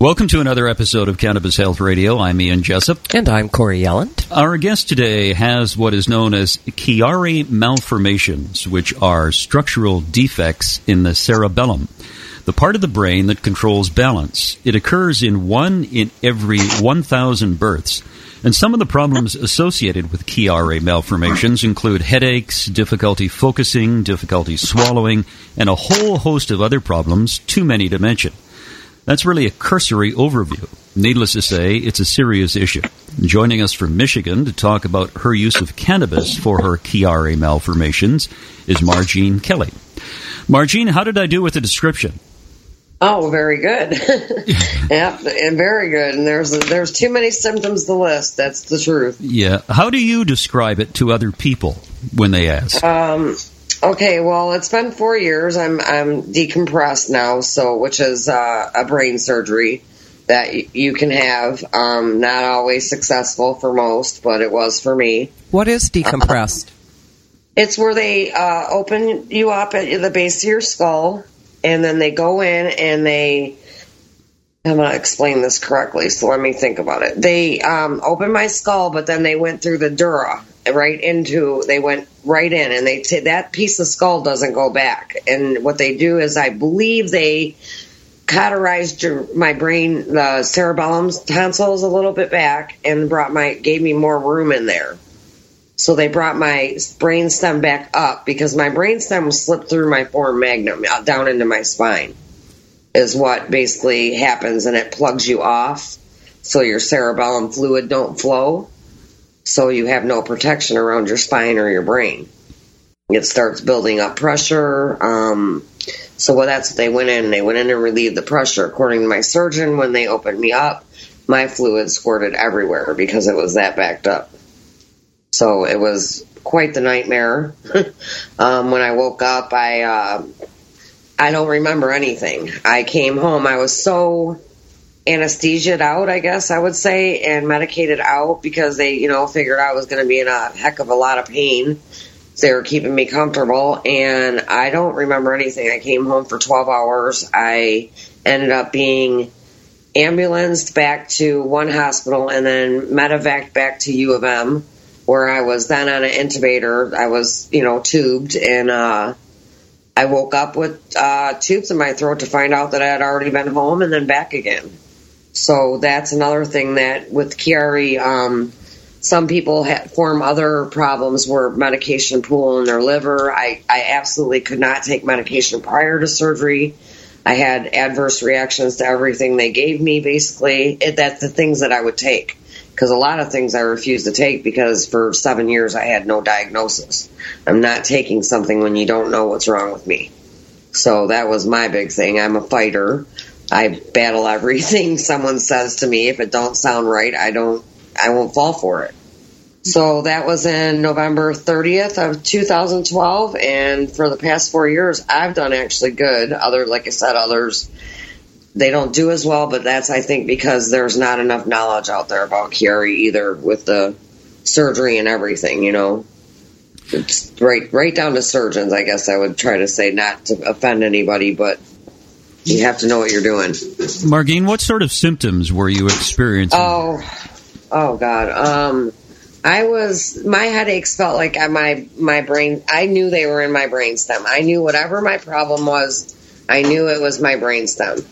Welcome to another episode of Cannabis Health Radio. I'm Ian Jessup. And I'm Corey Yelland. Our guest today has what is known as Chiari malformations, which are structural defects in the cerebellum, the part of the brain that controls balance. It occurs in one in every 1,000 births. And some of the problems associated with Chiari malformations include headaches, difficulty focusing, difficulty swallowing, and a whole host of other problems, too many to mention. That's really a cursory overview. Needless to say, it's a serious issue. Joining us from Michigan to talk about her use of cannabis for her Chiari malformations is Margene Kelly. Margene, how did I do with the description? Oh, very good. yeah, and very good. And there's there's too many symptoms to list. That's the truth. Yeah. How do you describe it to other people when they ask? Um, Okay, well, it's been four years. I'm I'm decompressed now, so which is uh, a brain surgery that y- you can have. Um, not always successful for most, but it was for me. What is decompressed? It's where they uh, open you up at the base of your skull, and then they go in and they. I'm going to explain this correctly, so let me think about it. They um, opened my skull, but then they went through the dura, right into they went right in and they t- that piece of skull doesn't go back. And what they do is i believe they cauterized my brain the cerebellum tonsils a little bit back and brought my gave me more room in there. So they brought my brain stem back up because my brain stem slipped through my foramen magnum uh, down into my spine is what basically happens and it plugs you off so your cerebellum fluid don't flow so you have no protection around your spine or your brain. It starts building up pressure. Um, so well, that's what they went in. They went in and relieved the pressure. According to my surgeon, when they opened me up, my fluid squirted everywhere because it was that backed up. So it was quite the nightmare. um, when I woke up, I uh, I don't remember anything. I came home. I was so anesthesiaed out, I guess I would say, and medicated out because they, you know, figured I was going to be in a heck of a lot of pain. They were keeping me comfortable, and I don't remember anything. I came home for 12 hours. I ended up being ambulanced back to one hospital and then medevac back to U of M, where I was then on an intubator. I was, you know, tubed, and uh, I woke up with uh, tubes in my throat to find out that I had already been home and then back again. So that's another thing that with Chiari, um, some people form other problems where medication pool in their liver. I, I absolutely could not take medication prior to surgery. I had adverse reactions to everything they gave me. Basically, it, that's the things that I would take because a lot of things I refused to take because for seven years I had no diagnosis. I'm not taking something when you don't know what's wrong with me. So that was my big thing. I'm a fighter. I battle everything someone says to me. If it don't sound right, I don't, I won't fall for it. So that was in November 30th of 2012, and for the past four years, I've done actually good. Other, like I said, others they don't do as well, but that's I think because there's not enough knowledge out there about Chiari either with the surgery and everything. You know, it's right right down to surgeons. I guess I would try to say not to offend anybody, but you have to know what you're doing. Margene, what sort of symptoms were you experiencing? Oh, oh God. Um, I was my headaches felt like my my brain. I knew they were in my brainstem. I knew whatever my problem was. I knew it was my brainstem.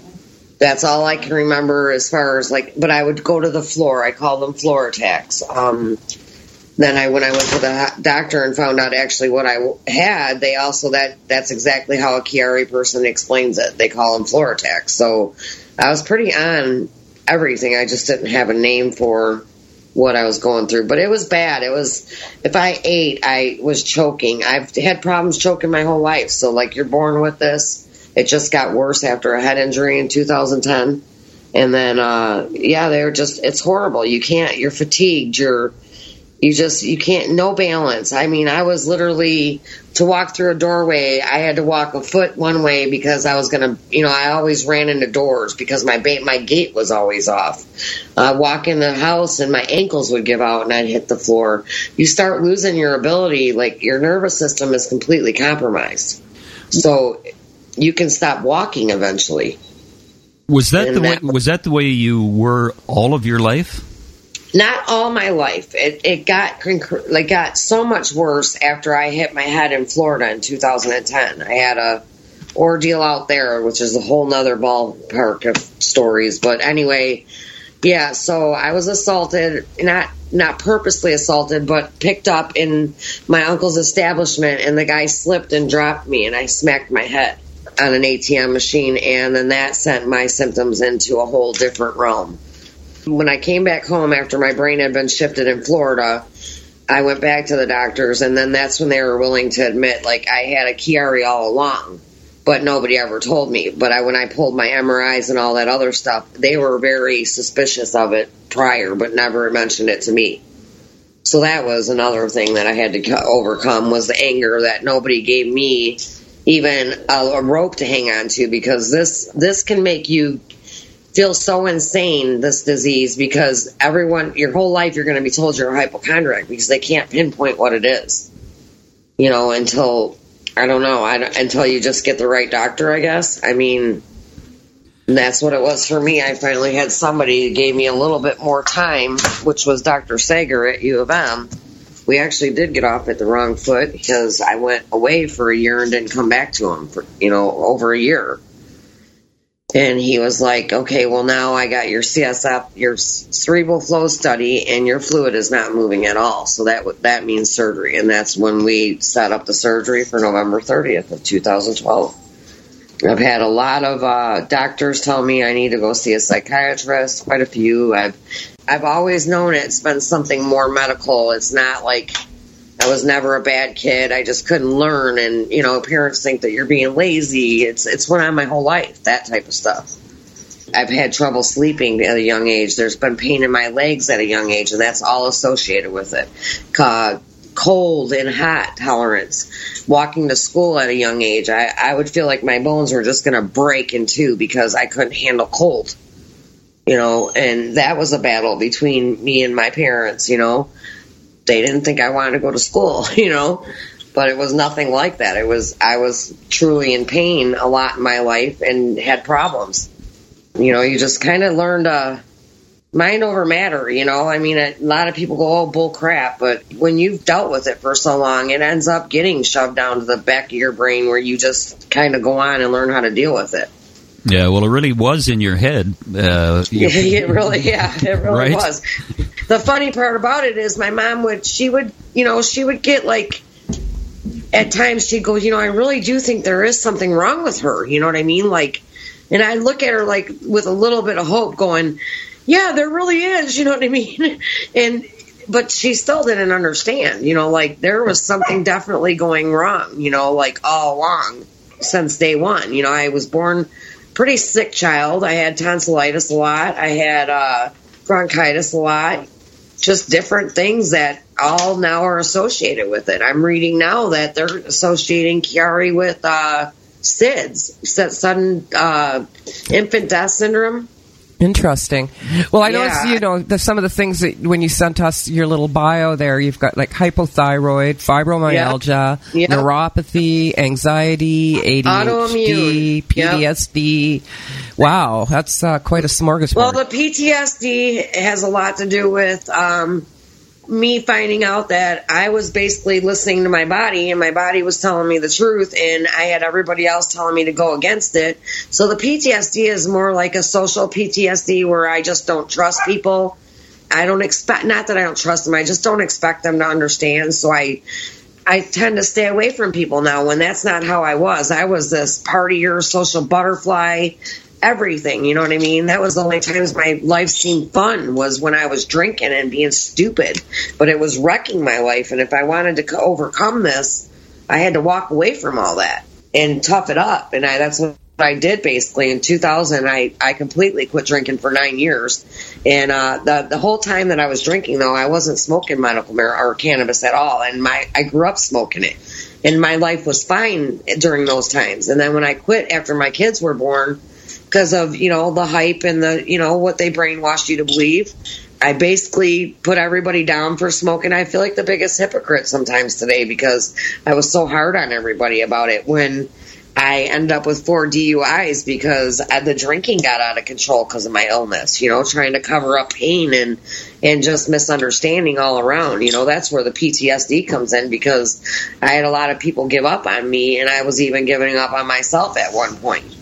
That's all I can remember as far as like. But I would go to the floor. I call them floor attacks. Um, then I when I went to the doctor and found out actually what I had, they also that that's exactly how a Chiari person explains it. They call them floor attacks. So I was pretty on everything. I just didn't have a name for what I was going through. But it was bad. It was if I ate, I was choking. I've had problems choking my whole life. So like you're born with this. It just got worse after a head injury in 2010. And then uh yeah, they're just it's horrible. You can't you're fatigued, you're you just you can't no balance i mean i was literally to walk through a doorway i had to walk a foot one way because i was gonna you know i always ran into doors because my ba- my gait was always off uh, walk in the house and my ankles would give out and i'd hit the floor you start losing your ability like your nervous system is completely compromised so you can stop walking eventually Was that And the way? Was that the way you were all of your life? Not all my life. It it got like got so much worse after I hit my head in Florida in 2010. I had a ordeal out there, which is a whole nother ballpark of stories. But anyway, yeah. So I was assaulted, not not purposely assaulted, but picked up in my uncle's establishment, and the guy slipped and dropped me, and I smacked my head on an ATM machine, and then that sent my symptoms into a whole different realm when I came back home after my brain had been shifted in Florida, I went back to the doctors, and then that's when they were willing to admit, like, I had a Chiari all along, but nobody ever told me. But I, when I pulled my MRIs and all that other stuff, they were very suspicious of it prior, but never mentioned it to me. So that was another thing that I had to overcome was the anger that nobody gave me even a, a rope to hang on to because this this can make you feel so insane this disease because everyone your whole life you're going to be told you're a hypochondriac because they can't pinpoint what it is you know until i don't know I until you just get the right doctor i guess. I mean that's what it was for me. I finally had somebody who gave me a little bit more time which was dr sager at u of m. We actually did get off at the wrong foot because i went away for a year and didn't come back to him for you know over a year and he was like, okay, well, now I got your CSF, your cerebral flow study, and your fluid is not moving at all. So that that means surgery. And that's when we set up the surgery for November 30th of 2012. I've had a lot of uh, doctors tell me I need to go see a psychiatrist, quite a few. I've I've always known it's been something more medical. It's not like Was never a bad kid. I just couldn't learn, and you know, parents think that you're being lazy. It's it's went on my whole life, that type of stuff. I've had trouble sleeping at a young age. There's been pain in my legs at a young age, and that's all associated with it. Cold and hot tolerance. Walking to school at a young age, I, I would feel like my bones were just going to break in two because I couldn't handle cold. You know, and that was a battle between me and my parents, you know they didn't think I wanted to go to school, you know. But it was nothing like that. It was I was truly in pain a lot in my life and had problems. You know, you just kind of learned uh mind over matter, you know. I mean, a lot of people go, "Oh, bull crap," but when you've dealt with it for so long, it ends up getting shoved down to the back of your brain where you just kind of go on and learn how to deal with it. Yeah, well, it really was in your head. Uh, you- it really, yeah, it really Right? was. The funny part about it is my mom would, she would, you know, she would get like, at times she'd go, you know, I really do think there is something wrong with her. You know what I mean? Like, and I look at her like with a little bit of hope going, yeah, there really is. You know what I mean? And, but she still didn't understand, you know, like there was something definitely going wrong, you know, like all along since day one. You know, I was born pretty sick child. I had tonsillitis a lot. I had uh, bronchitis a lot. Just different things that all now are associated with it. I'm reading now that they're associating Chiari with uh, SIDS, su- sudden uh, infant death syndrome. Interesting. Well, I noticed, you know, the, some of the things that when you sent us your little bio there, you've got like hypothyroid, fibromyalgia, Yep. neuropathy, anxiety, ADHD, Autoimmune. Yep. PTSD. Wow, that's uh, quite a smorgasbord. Well, the PTSD has a lot to do with um, me finding out that I was basically listening to my body, and my body was telling me the truth, and I had everybody else telling me to go against it. So the PTSD is more like a social PTSD where I just don't trust people. I don't expect, not that I don't trust them, I just don't expect them to understand. So I, I tend to stay away from people now when that's not how I was. I was this partier, social butterfly, everything. You know what I mean? That was the only times my life seemed fun was when I was drinking and being stupid. But it was wrecking my life. And if I wanted to overcome this, I had to walk away from all that and tough it up. And I, that's what I did basically in 2000. I, I completely quit drinking for nine years. And, uh, the, the whole time that I was drinking though, I wasn't smoking medical marijuana or cannabis at all. And my, I grew up smoking it and my life was fine during those times. And then when I quit after my kids were born, because of you know the hype and the you know what they brainwashed you to believe, I basically put everybody down for smoking. I feel like the biggest hypocrite sometimes today because I was so hard on everybody about it when I ended up with four DUIs because uh, the drinking got out of control because of my illness, you know, trying to cover up pain and, and just misunderstanding all around. You know, that's where the PTSD comes in because I had a lot of people give up on me and I was even giving up on myself at one point.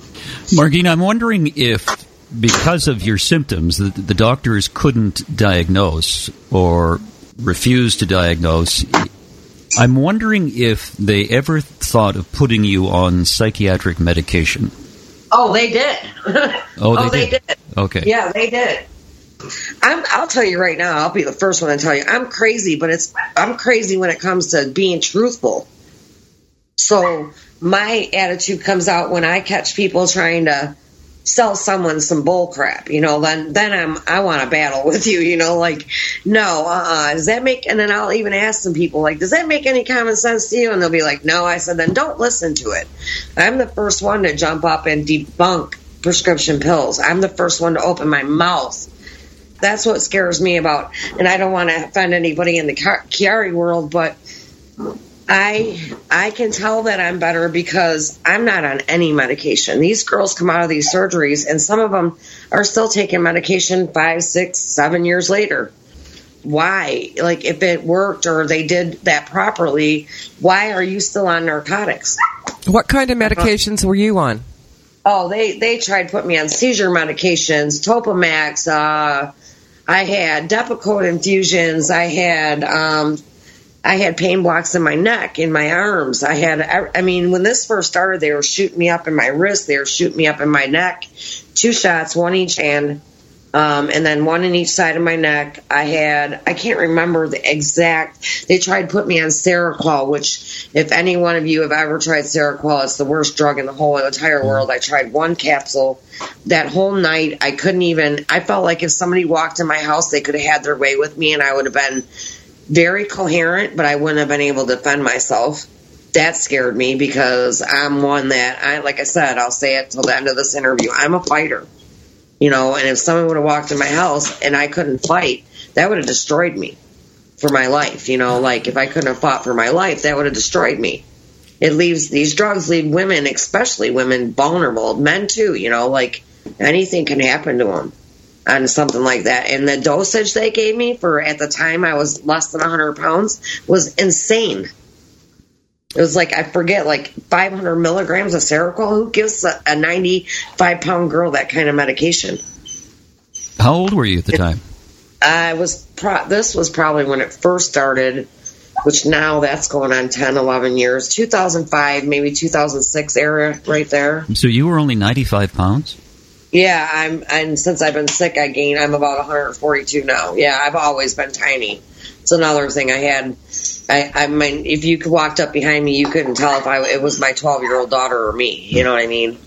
Margina, I'm wondering if because of your symptoms that the doctors couldn't diagnose or refused to diagnose, I'm wondering if they ever thought of putting you on psychiatric medication. Oh, they did. Oh, they, oh, they did. did. Okay. Yeah, they did. I'm, I'll tell you right now. I'll be the first one to tell you. I'm crazy, but it's I'm crazy when it comes to being truthful. So my attitude comes out when I catch people trying to sell someone some bull crap, you know, then then I'm I want to battle with you, you know, like no, uh, does that make? And then I'll even ask some people like, does that make any common sense to you? And they'll be like, no. I said, then don't listen to it. I'm the first one to jump up and debunk prescription pills. I'm the first one to open my mouth. That's what scares me about, and I don't want to offend anybody in the Chiari world, but I I can tell that I'm better because I'm not on any medication. These girls come out of these surgeries, and some of them are still taking medication five, six, seven years later. Why? Like, if it worked or they did that properly, why are you still on narcotics? What kind of medications were you on? Oh, they they tried to put me on seizure medications, Topamax. Uh, I had Depakote infusions. I had um, I had pain blocks in my neck, in my arms. I had, I mean, when this first started, they were shooting me up in my wrist, they were shooting me up in my neck, two shots, one each hand, um, and then one in each side of my neck. I had, I can't remember the exact, they tried to put me on Seroquel, which if any one of you have ever tried Seroquel, it's the worst drug in the whole entire world. I tried one capsule that whole night. I couldn't even, I felt like if somebody walked in my house, they could have had their way with me and I would have been very coherent, but I wouldn't have been able to defend myself. That scared me because I'm one that I, like I said, I'll say it till the end of this interview. I'm a fighter, you know, and if someone would have walked in my house and I couldn't fight, that would have destroyed me for my life. You know, like if I couldn't have fought for my life, that would have destroyed me. It leaves these drugs leave women, especially women, vulnerable. Men too. You know, like anything can happen to them on something like that. And the dosage they gave me for at the time I was less than 100 pounds was insane. It was like I forget, like 500 milligrams of Seroquel. Who gives a, a 95 pound girl that kind of medication? How old were you at the time? I was. Pro- this was probably when it first started, which now that's going on 10, 11 years. 2005, maybe 2006 era, right there. So you were only 95 pounds. Yeah, I'm, and since I've been sick, I gained. I'm about 142 now. Yeah, I've always been tiny. It's another thing I had. I, I mean, if you walked up behind me, you couldn't tell if I it was my 12 year old daughter or me. You know what I mean?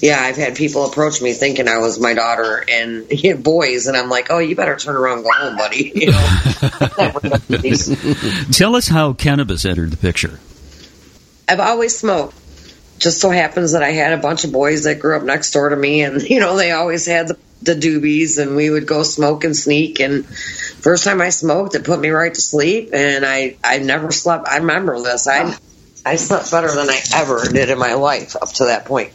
Yeah, I've had people approach me thinking I was my daughter and boys, and I'm like, oh, you better turn around and go home, buddy. You know? Tell us how cannabis entered the picture. I've always smoked just so happens that I had a bunch of boys that grew up next door to me, and you know they always had the, the doobies, and we would go smoke and sneak. And first time I smoked, it put me right to sleep, and I I never slept. I remember this. I I slept better than I ever did in my life up to that point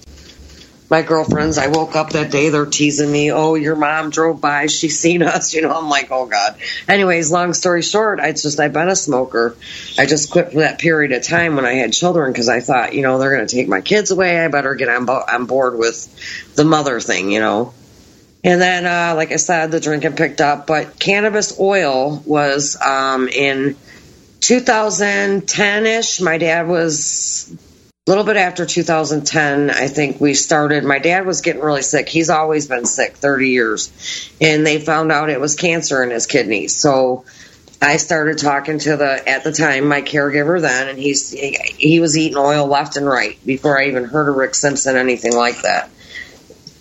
my girlfriends, I woke up that day, they're teasing me, oh, your mom drove by, she seen us, you know, I'm like, oh God. Anyways, long story short, I just, I've been a smoker. I just quit for that period of time when I had children because I thought, you know, they're going to take my kids away. I better get on, bo- on board with the mother thing, you know. And then, uh, like I said, the drinking picked up, but cannabis oil was, um, in 2010 ish. My dad was little bit after 2010, I think we started. My dad was getting really sick. He's always been sick, 30 years, and they found out it was cancer in his kidneys. So I started talking to the at the time my caregiver then, and he's he was eating oil left and right before I even heard of Rick Simpson anything like that.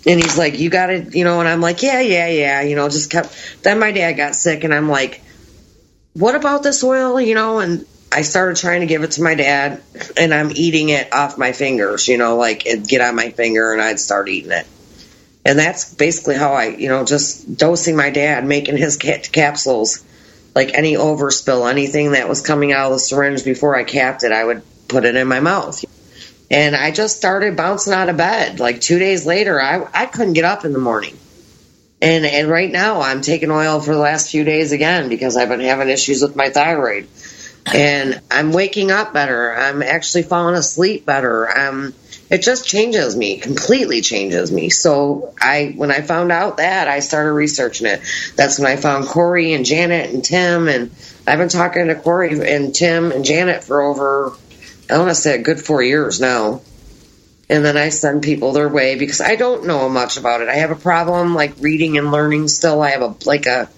And he's like, "You got to, you know," and I'm like, "Yeah, yeah, yeah," you know, just kept. Then my dad got sick, and I'm like, "What about this oil?" You know, and I started trying to give it to my dad, and I'm eating it off my fingers, you know, like it'd get on my finger and I'd start eating it. And that's basically how I, you know, just dosing my dad, making his capsules, like any overspill, anything that was coming out of the syringe before I capped it, I would put it in my mouth. And I just started bouncing out of bed. Like two days later, I, I couldn't get up in the morning. And, and right now, I'm taking oil for the last few days again because I've been having issues with my thyroid and I'm waking up better. I'm actually falling asleep better. Um, it just changes me, completely changes me. So I, when I found out that, I started researching it. That's when I found Corey and Janet and Tim, and I've been talking to Corey and Tim and Janet for over, I want to say a good four years now. And then I send people their way because I don't know much about it. I have a problem like reading and learning still. I have a like a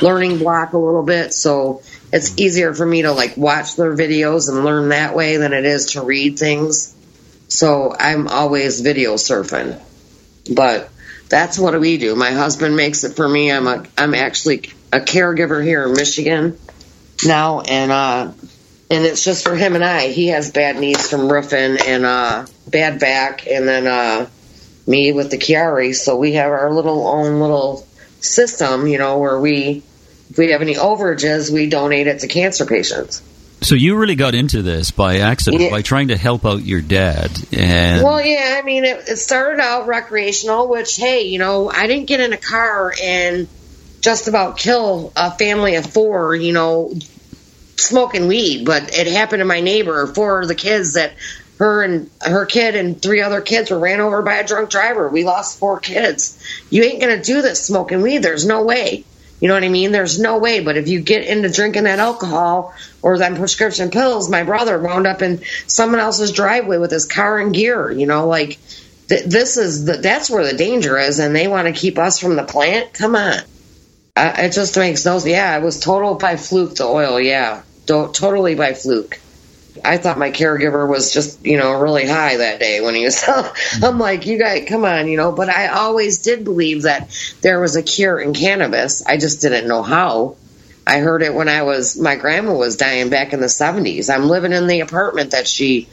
learning block a little bit. So it's easier for me to like watch their videos and learn that way than it is to read things. So I'm always video surfing. But that's what we do. My husband makes it for me. I'm a I'm actually a caregiver here in Michigan now and uh and it's just for him and I. He has bad knees from roofing and uh bad back and then uh me with the Chiari, so we have our little own little system, you know, where we if we have any overages, we donate it to cancer patients. So you really got into this by accident, yeah. by trying to help out your dad. And well, yeah, I mean, it, it, started out recreational, which hey, you know, I didn't get in a car and just about kill a family of four, you know, smoking weed, but it happened to my neighbor. Four of the kids that her and her kid and three other kids were ran over by a drunk driver. We lost four kids. You ain't gonna do this smoking weed. There's no way. You know what I mean? There's no way. But if you get into drinking that alcohol or them prescription pills, my brother wound up in someone else's driveway with his car and gear. You know, like th- this is the, that's where the danger is, and they want to keep us from the plant. Come on, I, it just makes no. Yeah, it was total by fluke. The oil, yeah, Do- totally by fluke. I thought my caregiver was just, you know, really high that day when he was. I'm like, you guys, come on, you know. But I always did believe that there was a cure in cannabis. I just didn't know how. I heard it when I was, my grandma was dying back in the 70s. I'm living in the apartment that she,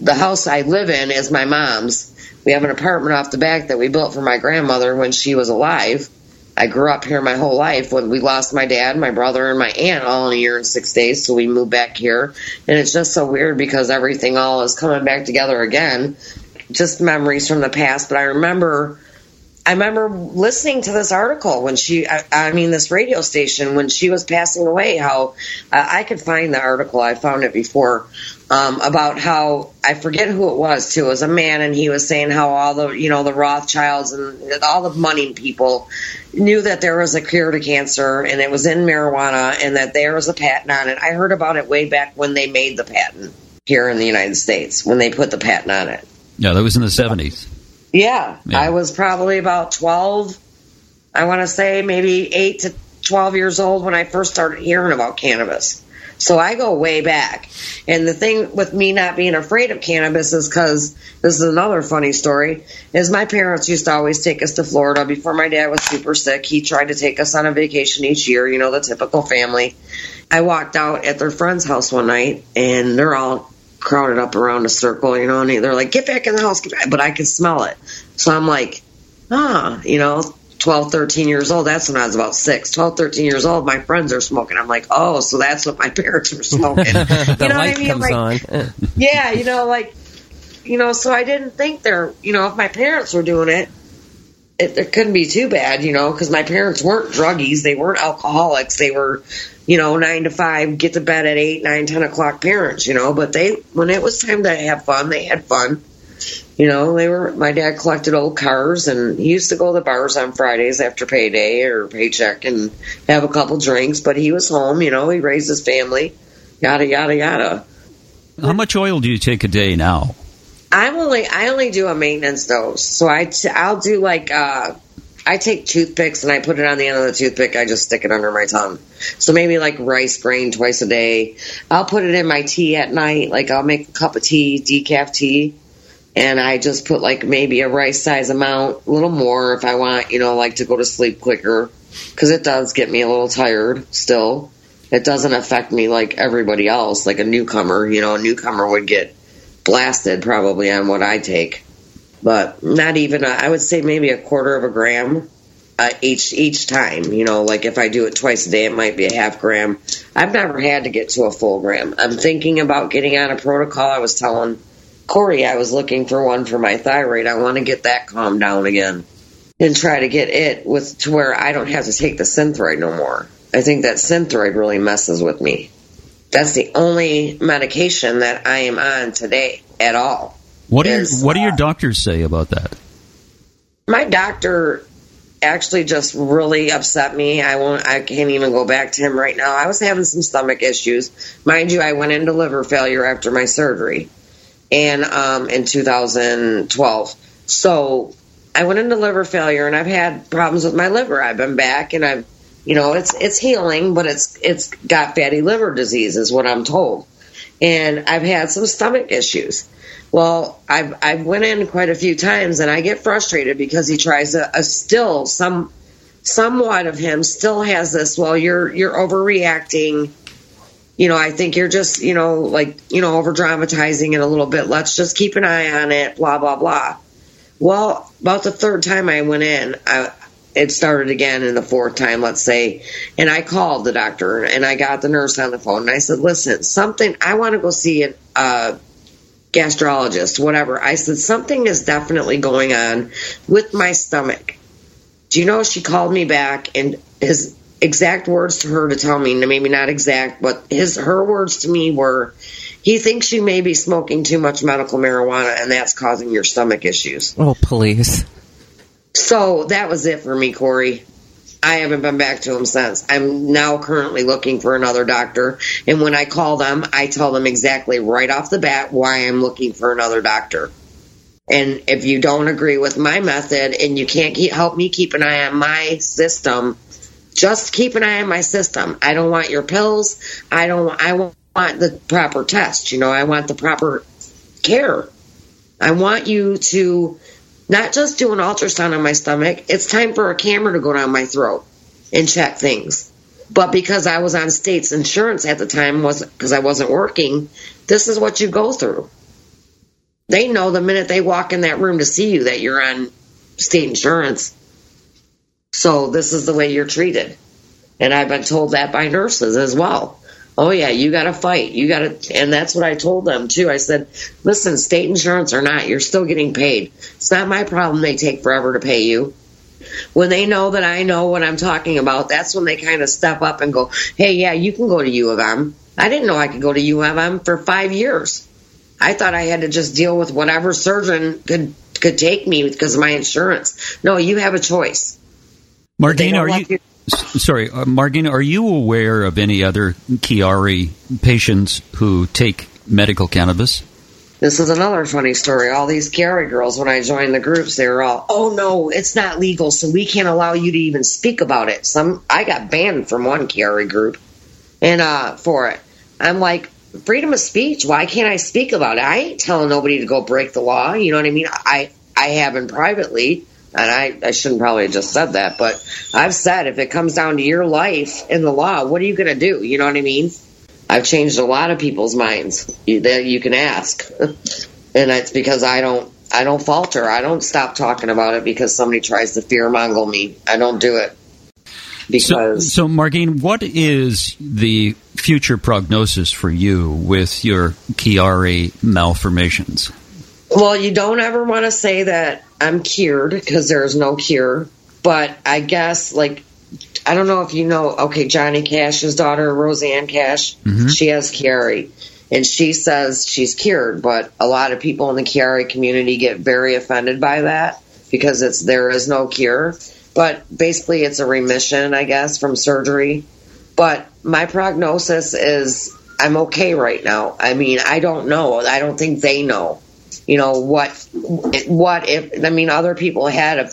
the house I live in is my mom's. We have an apartment off the back that we built for my grandmother when she was alive I grew up here my whole life. When we lost my dad, my brother, and my aunt all in a year and six days, so we moved back here. And it's just so weird because everything all is coming back together again. Just memories from the past. But I remember, I remember listening to this article when she, I, I mean, this radio station when she was passing away. How uh, I could find the article. I found it before um, about how I forget who it was too. It was a man, and he was saying how all the you know the Rothschilds and all the money people knew that there was a cure to cancer, and it was in marijuana, and that there was a patent on it. I heard about it way back when they made the patent here in the United States when they put the patent on it. Yeah, that was in the seventies. Yeah, yeah, I was probably about twelve. I want to say maybe eight to twelve years old when I first started hearing about cannabis. So I go way back. And the thing with me not being afraid of cannabis is because this is another funny story. Is my parents used to always take us to Florida before my dad was super sick. He tried to take us on a vacation each year, you know, the typical family. I walked out at their friend's house one night and they're all crowded up around a circle, you know, and they're like, get back in the house, but I could smell it. So I'm like, ah, you know, 12, 13 years old. That's when I was about six. 12, 13 years old, my friends are smoking. I'm like, oh, so that's what my parents were smoking. the you know light I mean? comes like, on. yeah, you know, like, you know, so I didn't think they're, you know, if my parents were doing it, it, it couldn't be too bad, you know, because my parents weren't druggies. They weren't alcoholics. They were, you know, nine to five, get to bed at eight, nine, ten o'clock parents, you know, but they, when it was time to have fun, they had fun you know, they were my dad collected old cars and he used to go to the bars on Fridays after payday or paycheck and have a couple drinks, but he was home, you know, he raised his family, yada yada yada. How much oil do you take a day now? I'm only I only do a maintenance dose, so I t- I'll do like uh, I take toothpicks and I put it on the end of the toothpick. I just stick it under my tongue. So maybe like rice grain twice a day. I'll put it in my tea at night. Like I'll make a cup of tea, decaf tea, and I just put like maybe a rice size amount, a little more if I want, you know, like to go to sleep quicker because it does get me a little tired still. It doesn't affect me like everybody else, like a newcomer. You know, a newcomer would get blasted probably on what I take, but not even. A, I would say maybe a quarter of a gram uh, each each time. You know, like if I do it twice a day, it might be a half gram. I've never had to get to a full gram. I'm thinking about getting on a protocol. I was telling Corey I was looking for one for my thyroid. I want to get that calmed down again and try to get it with to where I don't have to take the Synthroid no more. I think that Synthroid really messes with me. That's the only medication that I am on today at all. What do, is, your, what do your uh, doctors say about that? My doctor actually just really upset me. I won't. I can't even go back to him right now. I was having some stomach issues, mind you. I went into liver failure after my surgery, and um, in 2012. So I went into liver failure, and I've had problems with my liver. I've been back, and I've you know, it's it's healing, but it's it's got fatty liver disease, is what I'm told. And I've had some stomach issues. Well, I've I've went in quite a few times, and I get frustrated because he tries to a still some somewhat of him still has this. Well, you're you're overreacting. You know, I think you're just you know like you know over dramatizing it a little bit. Let's just keep an eye on it. Blah blah blah. Well, about the third time I went in, I, it started again in the fourth time, let's say, and I called the doctor and I got the nurse on the phone and I said, listen, something, I want to go see a uh, gastrologist, whatever. I said, something is definitely going on with my stomach. Do you know she called me back and his exact words to her to tell me, maybe not exact, but his, her words to me were, he thinks you may be smoking too much medical marijuana and that's causing your stomach issues. Oh, please. So that was it for me, Corey. I haven't been back to him since. I'm now currently looking for another doctor. And when I call them, I tell them exactly right off the bat why I'm looking for another doctor. And if you don't agree with my method and you can't keep, help me keep an eye on my system, just keep an eye on my system. I don't want your pills. I don't. I want the proper test. You know, I want the proper care. I want you to not just do an ultrasound on my stomach. It's time for a camera to go down my throat and check things. But because I was on state's insurance at the time, was because I wasn't working, this is what you go through. They know the minute they walk in that room to see you that you're on state insurance. So this is the way you're treated. And I've been told that by nurses as well oh yeah, you got to fight. You got to, and that's what I told them too. I said, listen, state insurance or not, you're still getting paid. It's not my problem. They take forever to pay you. When they know that I know what I'm talking about, that's when they kind of step up and go, hey, yeah, you can go to U of M. I didn't know I could go to U of M for five years. I thought I had to just deal with whatever surgeon could could take me because of my insurance. No, you have a choice. Martine, are you, you Sorry, uh, Margina, are you aware of any other Chiari patients who take medical cannabis? This is another funny story. All these Chiari girls, when I joined the groups, they were all, "Oh no, it's not legal, so we can't allow you to even speak about it." Some I got banned from one Chiari group, and uh, for it, I'm like, freedom of speech. Why can't I speak about it? I ain't telling nobody to go break the law. You know what I mean? I I haven't privately and I, I shouldn't probably have just said that, but I've said if it comes down to your life in the law, what are you going to do? You know what I mean? I've changed a lot of people's minds that you can ask, and it's because I don't I don't falter. I don't stop talking about it because somebody tries to fear mongle me. I don't do it because. So, so Margine, what is the future prognosis for you with your Chiari malformations? Well, you don't ever want to say that I'm cured because there's no cure. But I guess, like, I don't know if you know, okay, Johnny Cash's daughter, Rosanne Cash, mm-hmm. she has Chiari. And she says she's cured, but a lot of people in the Chiari community get very offended by that because it's there is no cure. But basically, it's a remission, I guess, from surgery. But my prognosis is I'm okay right now. I mean, I don't know. I don't think they know you know what what if I mean other people had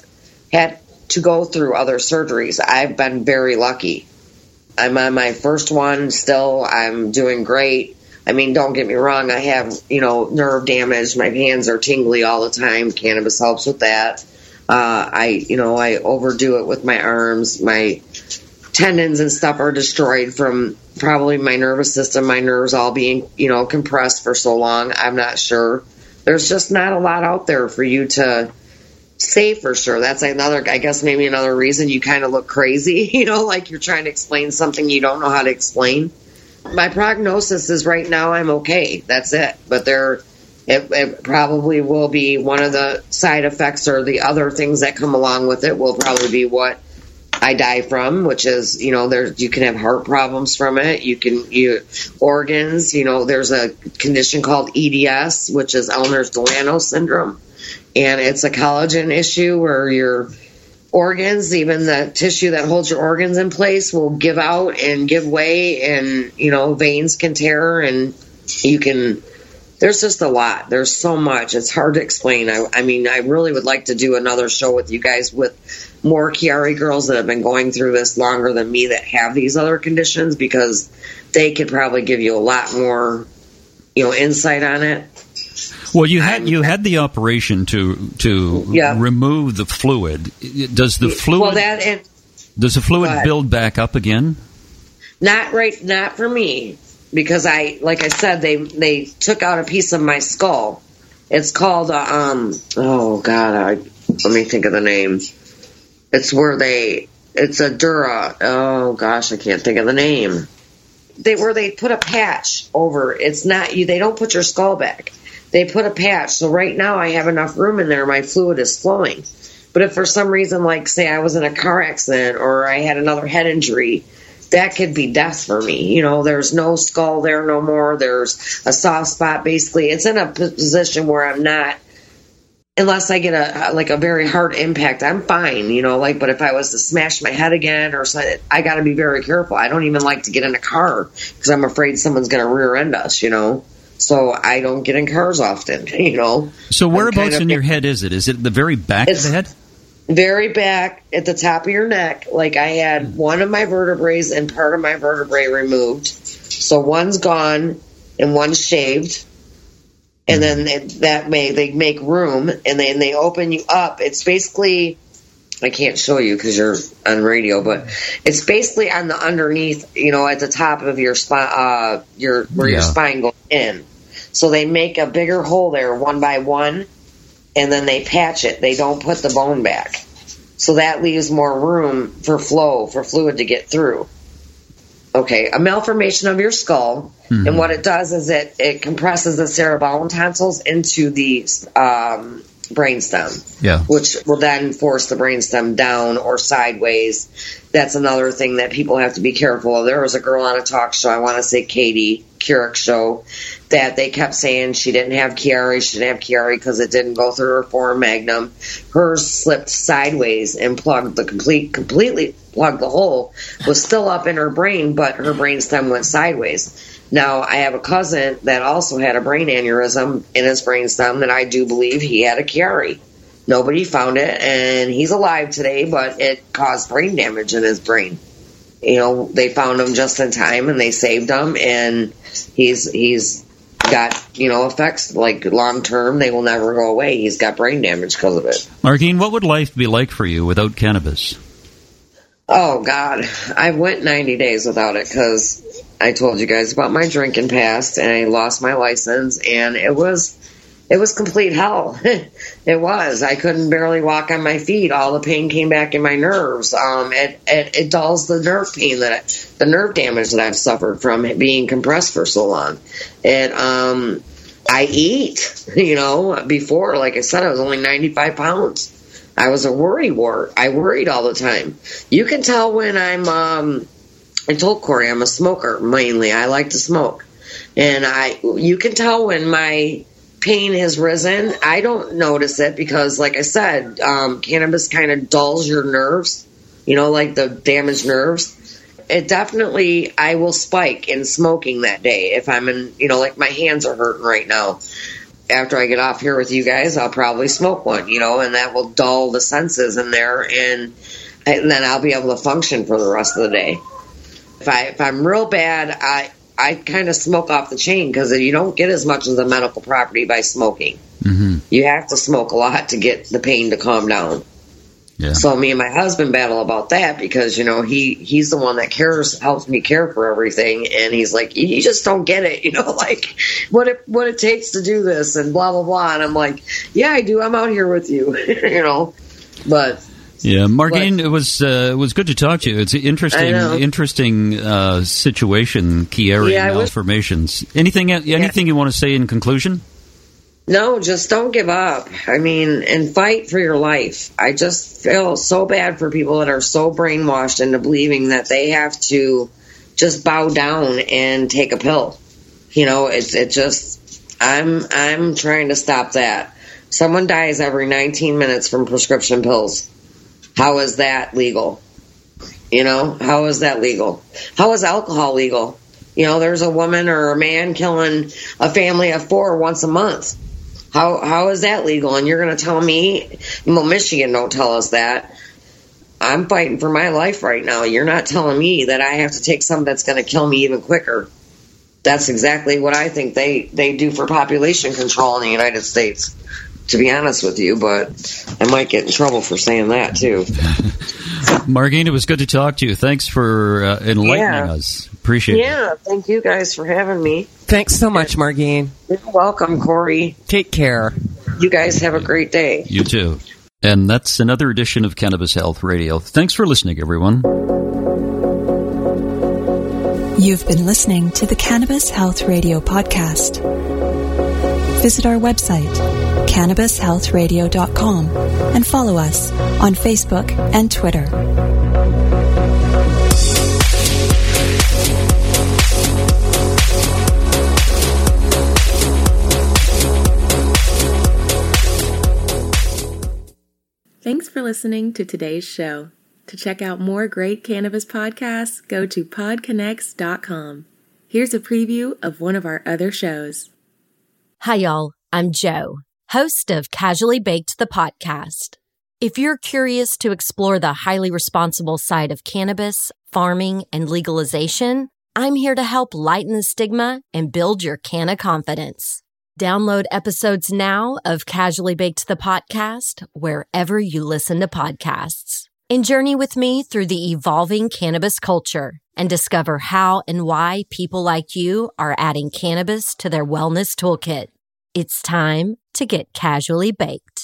had to go through other surgeries. I've been very lucky. I'm on my first one still. I'm doing great. I mean, don't get me wrong. I have, you know, nerve damage. My hands are tingly all the time. Cannabis helps with that. Uh, I, you know, I overdo it with my arms. My tendons and stuff are destroyed from probably my nervous system, my nerves all being, you know, compressed for so long. I'm not sure. There's just not a lot out there for you to say for sure. That's another, I guess, maybe another reason you kind of look crazy, you know, like you're trying to explain something you don't know how to explain. My prognosis is right now I'm okay. That's it. But there, it, it, probably will be one of the side effects or the other things that come along with it will probably be what I die from, which is, you know, there's you can have heart problems from it. You can you organs, you know, there's a condition called EDS, which is Ehlers-Danlos syndrome, and it's a collagen issue where your organs, even the tissue that holds your organs in place, will give out and give way, and you know, veins can tear, and you can there's just a lot. There's so much. It's hard to explain. I, I, mean, I really would like to do another show with you guys with more Chiari girls that have been going through this longer than me that have these other conditions because they could probably give you a lot more, you know, insight on it. Well, you had you had the operation to to yeah. remove the fluid. Does the fluid well, that, and, does the fluid build back up again? Not right. Not for me because I, like I said, they they took out a piece of my skull. It's called uh, um oh god, I, let me think of the name. It's where they it's a dura. Oh gosh, I can't think of the name. They where they put a patch over. It's not you. They don't put your skull back. They put a patch. So right now I have enough room in there. My fluid is flowing. But if for some reason, like say I was in a car accident or I had another head injury, that could be death for me. You know, there's no skull there no more. There's a soft spot. Basically, it's in a position where I'm not, unless I get a like a very hard impact. I'm fine. You know, like but if I was to smash my head again or something, I got to be very careful. I don't even like to get in a car because I'm afraid someone's going to rear end us. You know. So I don't get in cars often, you know. So whereabouts kind of, in your head is it? Is it the very back of the head? very back at the top of your neck, like I had one of my vertebrae and part of my vertebrae removed. So one's gone and one's shaved. And then they, that may they make room and then they open you up. It's basically I can't show you because you're on radio, but it's basically on the underneath, you know, at the top of your spine, uh, your where yeah. your spine goes in. So they make a bigger hole there, one by one, and then they patch it. They don't put the bone back. So that leaves more room for flow, for fluid to get through. Okay, a malformation of your skull, mm-hmm. and what it does is it, it compresses the cerebellum tonsils into the um, brainstem, yeah. which will then force the brainstem down or sideways. That's another thing that people have to be careful of. There was a girl on a talk show, I want to say Katie Couric show, that they kept saying she didn't have Chiari, she didn't have Chiari because it didn't go through her foramen magnum. Hers slipped sideways and plugged the complete, completely plugged the hole. Was still up in her brain, but her brainstem went sideways. Now I have a cousin that also had a brain aneurysm in his brainstem that I do believe he had a Chiari. Nobody found it, and he's alive today, but it caused brain damage in his brain. You know, they found him just in time, and they saved him, and he's he's got you know effects like long term they will never go away he's got brain damage because of it martine what would life be like for you without cannabis oh god i went 90 days without it because i told you guys about my drinking past and i lost my license and it was it was complete hell. it was. I couldn't barely walk on my feet. All the pain came back in my nerves. Um, it, it, it dulls the nerve pain that I, the nerve damage that I've suffered from being compressed for so long. And um, I eat. You know, before, like I said, I was only ninety five pounds. I was a worry wart. I worried all the time. You can tell when I'm. Um, I told Corey I'm a smoker mainly. I like to smoke, and I. You can tell when my pain has risen. I don't notice it because, like I said, um, cannabis kind of dulls your nerves, you know, like the damaged nerves. It definitely, I will spike in smoking that day if I'm in, you know, like my hands are hurting right now. after I get off here with you guys, I'll probably smoke one, you know, and that will dull the senses in there, and and then I'll be able to function for the rest of the day. If I if I'm real bad, I I kind of smoke off the chain because you don't get as much of the medical property by smoking. Mm-hmm. You have to smoke a lot to get the pain to calm down. Yeah. So me and my husband battle about that because you know he he's the one that cares helps me care for everything and he's like you just don't get it you know like what it what it takes to do this and blah blah blah and I'm like yeah I do I'm out here with you you know but yeah, Margene, it was uh, it was good to talk to you. It's an interesting interesting uh, situation, Chiari Yeah, I was- malformations. Anything anything you want to say in conclusion? No, just don't give up. I mean, and fight for your life. I just feel so bad for people that are so brainwashed into believing that they have to just bow down and take a pill. You know, it's it just I'm I'm trying to stop that. Someone dies every 19 minutes from prescription pills. How is that legal? You know, how is that legal? How is alcohol legal? You know, there's a woman or a man killing a family of four once a month. How how is that legal? And you're going to tell me? Well, Michigan don't tell us that. I'm fighting for my life right now. You're not telling me that I have to take something that's going to kill me even quicker. That's exactly what I think they they do for population control in the United States. To be honest with you, but I might get in trouble for saying that too. Margene, it was good to talk to you. Thanks for uh, enlightening Yeah. us. Appreciate it. Yeah, thank you guys for having me. Thanks so much, Margene. You're welcome, Corey. Take care. You guys have a great day. You too. And that's another edition of Cannabis Health Radio. Thanks for listening, everyone. You've been listening to the Cannabis Health Radio podcast. Visit our website, cannabishealthradio.com, and follow us on Facebook and Twitter. Thanks for listening to today's show. To check out more great cannabis podcasts, go to podconx.com. Here's a preview of one of our other shows. Hi, y'all. I'm Joe, host of Casually Baked the podcast. If you're curious to explore the highly responsible side of cannabis, farming, and legalization, I'm here to help lighten the stigma and build your canna confidence. Download episodes now of Casually Baked the podcast wherever you listen to podcasts. And journey with me through the evolving cannabis culture and discover how and why people like you are adding cannabis to their wellness toolkit. It's time to get casually baked.